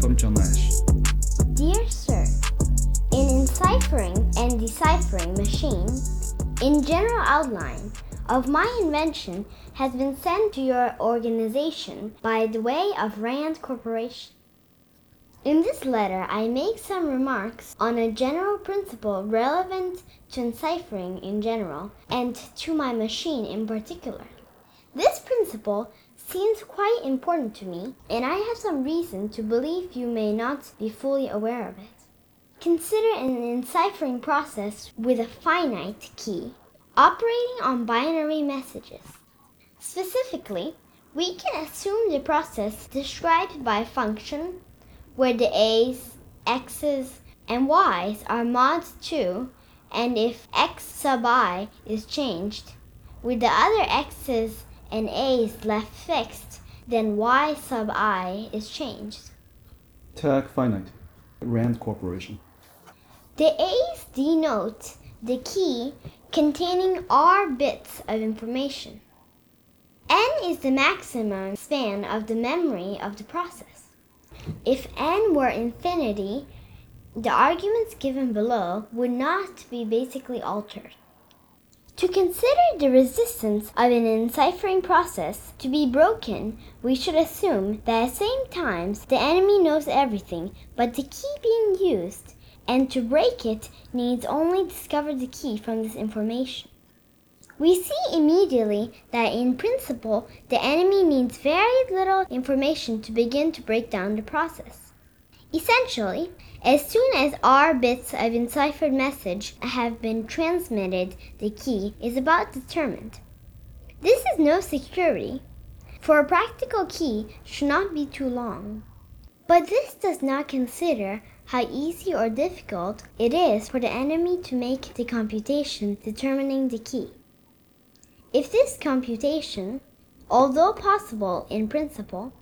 from John Nash. Dear Sir, in enciphering and deciphering machine, in general outline of my invention has been sent to your organization by the way of RAND Corporation. In this letter, I make some remarks on a general principle relevant to enciphering in general and to my machine in particular. This principle seems quite important to me, and I have some reason to believe you may not be fully aware of it. Consider an enciphering process with a finite key operating on binary messages. Specifically, we can assume the process described by function where the a's, x's, and y's are mod 2, and if x sub i is changed, with the other x's and a is left fixed, then y sub i is changed. Tag finite. RAND Corporation. The a's denote the key containing r bits of information. n is the maximum span of the memory of the process. If n were infinity, the arguments given below would not be basically altered. To consider the resistance of an enciphering process to be broken, we should assume that at same times the enemy knows everything but the key being used, and to break it needs only discover the key from this information. We see immediately that in principle the enemy needs very little information to begin to break down the process. Essentially, as soon as R bits of enciphered message have been transmitted, the key is about determined. This is no security, for a practical key should not be too long. But this does not consider how easy or difficult it is for the enemy to make the computation determining the key. If this computation, although possible in principle,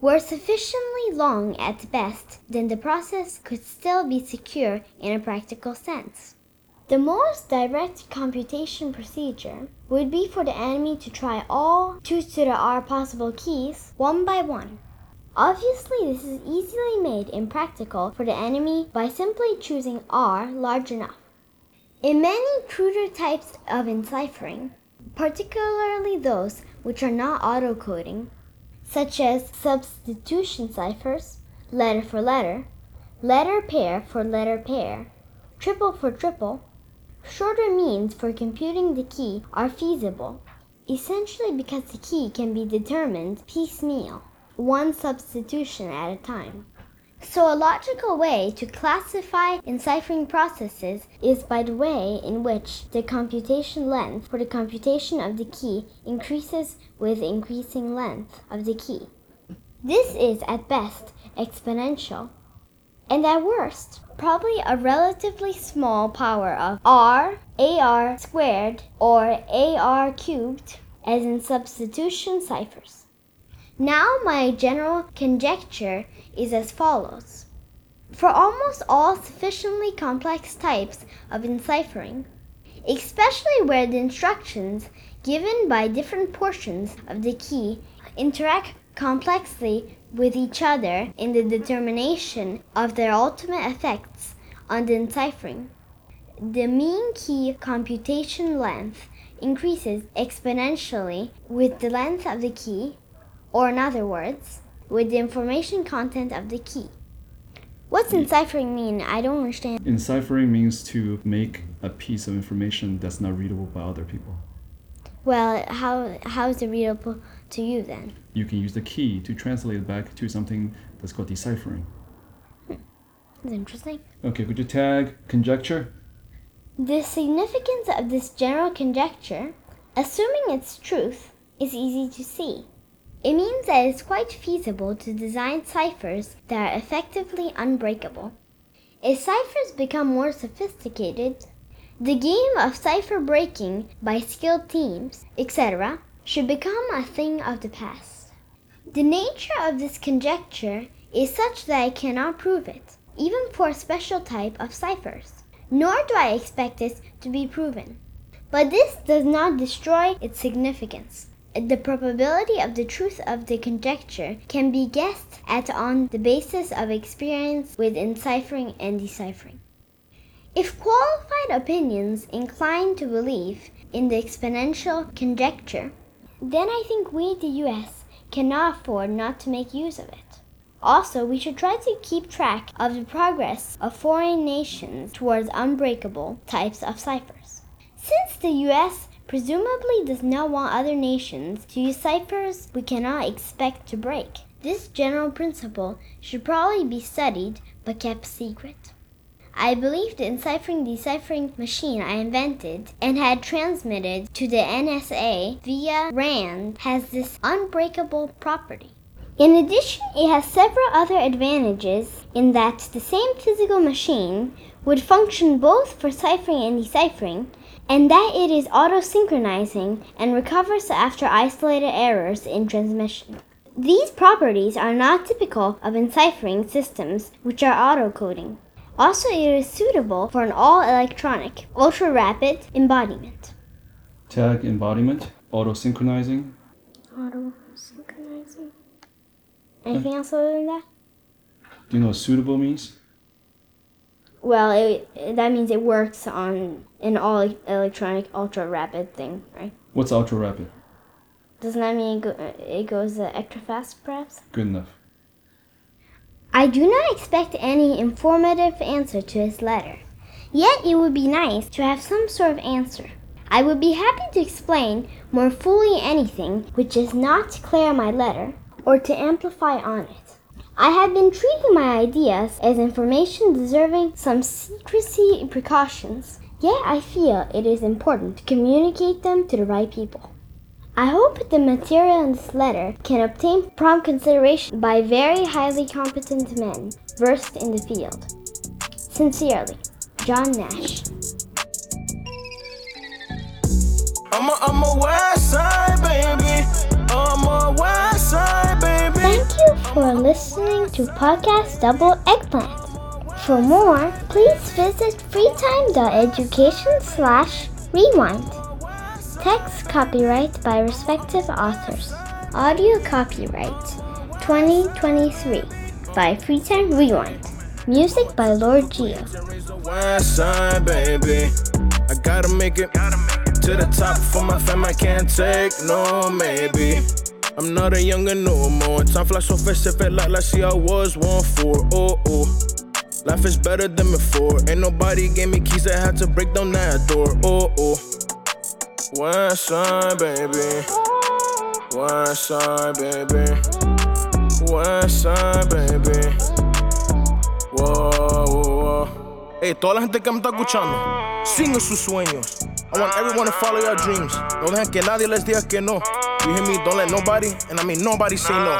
were sufficiently long at best, then the process could still be secure in a practical sense. The most direct computation procedure would be for the enemy to try all 2 to the r possible keys one by one. Obviously, this is easily made impractical for the enemy by simply choosing r large enough. In many cruder types of enciphering, particularly those which are not autocoding, such as substitution ciphers, letter for letter, letter pair for letter pair, triple for triple, shorter means for computing the key are feasible, essentially because the key can be determined piecemeal, one substitution at a time. So, a logical way to classify enciphering processes is by the way in which the computation length for the computation of the key increases with increasing length of the key. This is at best exponential, and at worst, probably a relatively small power of r, ar squared, or ar cubed, as in substitution ciphers. Now, my general conjecture is as follows. For almost all sufficiently complex types of enciphering, especially where the instructions given by different portions of the key interact complexly with each other in the determination of their ultimate effects on the enciphering, the mean key computation length increases exponentially with the length of the key or in other words, with the information content of the key. What's enciphering mean? I don't understand. Enciphering means to make a piece of information that's not readable by other people. Well, how how is it readable to you then? You can use the key to translate it back to something that's called deciphering. Hmm. That's interesting. Okay, could you tag conjecture? The significance of this general conjecture, assuming its truth, is easy to see. It means that it's quite feasible to design ciphers that are effectively unbreakable. As ciphers become more sophisticated, the game of cipher breaking by skilled teams, etc., should become a thing of the past. The nature of this conjecture is such that I cannot prove it, even for a special type of ciphers, nor do I expect it to be proven. But this does not destroy its significance. The probability of the truth of the conjecture can be guessed at on the basis of experience with enciphering and deciphering. If qualified opinions incline to believe in the exponential conjecture, then I think we, the US, cannot afford not to make use of it. Also, we should try to keep track of the progress of foreign nations towards unbreakable types of ciphers. Since the US presumably does not want other nations to use ciphers we cannot expect to break, this general principle should probably be studied but kept secret. I believed the enciphering deciphering machine I invented and had transmitted to the NSA via RAND has this unbreakable property. In addition, it has several other advantages in that the same physical machine would function both for ciphering and deciphering, and that it is auto-synchronizing and recovers after isolated errors in transmission. These properties are not typical of enciphering systems which are auto-coding. Also, it is suitable for an all-electronic, ultra-rapid embodiment. Tag embodiment, auto-synchronizing. Auto-synchronizing. Anything else other than that? Do you know what suitable means? Well, it, that means it works on an all electronic ultra rapid thing, right? What's ultra rapid? Doesn't that mean it, go, it goes uh, extra fast, perhaps? Good enough. I do not expect any informative answer to his letter. Yet it would be nice to have some sort of answer. I would be happy to explain more fully anything which is not clear in my letter, or to amplify on it. I have been treating my ideas as information deserving some secrecy and precautions, yet I feel it is important to communicate them to the right people. I hope the material in this letter can obtain prompt consideration by very highly competent men versed in the field. Sincerely, John Nash. I'm a, I'm a to Podcast Double Eggplant. For more, please visit freetime.education slash rewind. Text copyright by respective authors. Audio copyright 2023 by Freetime Rewind. Music by Lord Geo. I gotta make it to the top for my fam. I can't take no maybe. I'm not a younger no more. Time flies so fast, it felt like last year I was one for. Oh oh. Life is better than before. Ain't nobody gave me keys, I had to break down that door. Oh oh. West side, baby. West side, baby. West side, baby. Whoa, whoa, whoa. Hey, toda la gente que me está escuchando, sigan sus sueños. I want everyone to follow your dreams. No dejen que nadie les diga que no. You hear me? Don't let nobody, and I mean nobody say no.